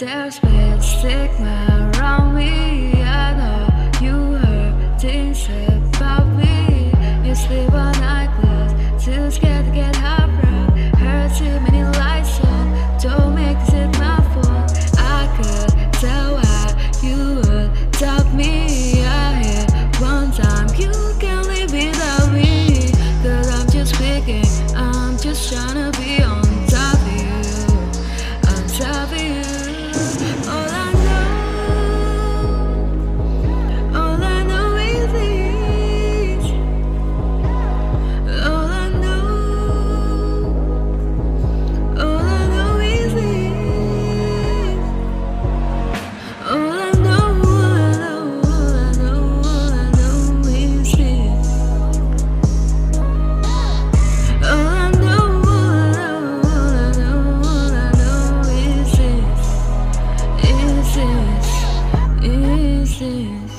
There's been stigma around me. I know you heard things about me. You sleep on nightclubs, too scared to get high. Heard too many lies, on, don't make this it my fault. I could tell why you would doubt me. I hear one time you can't live without me. Cause I'm just picking, I'm just trying to is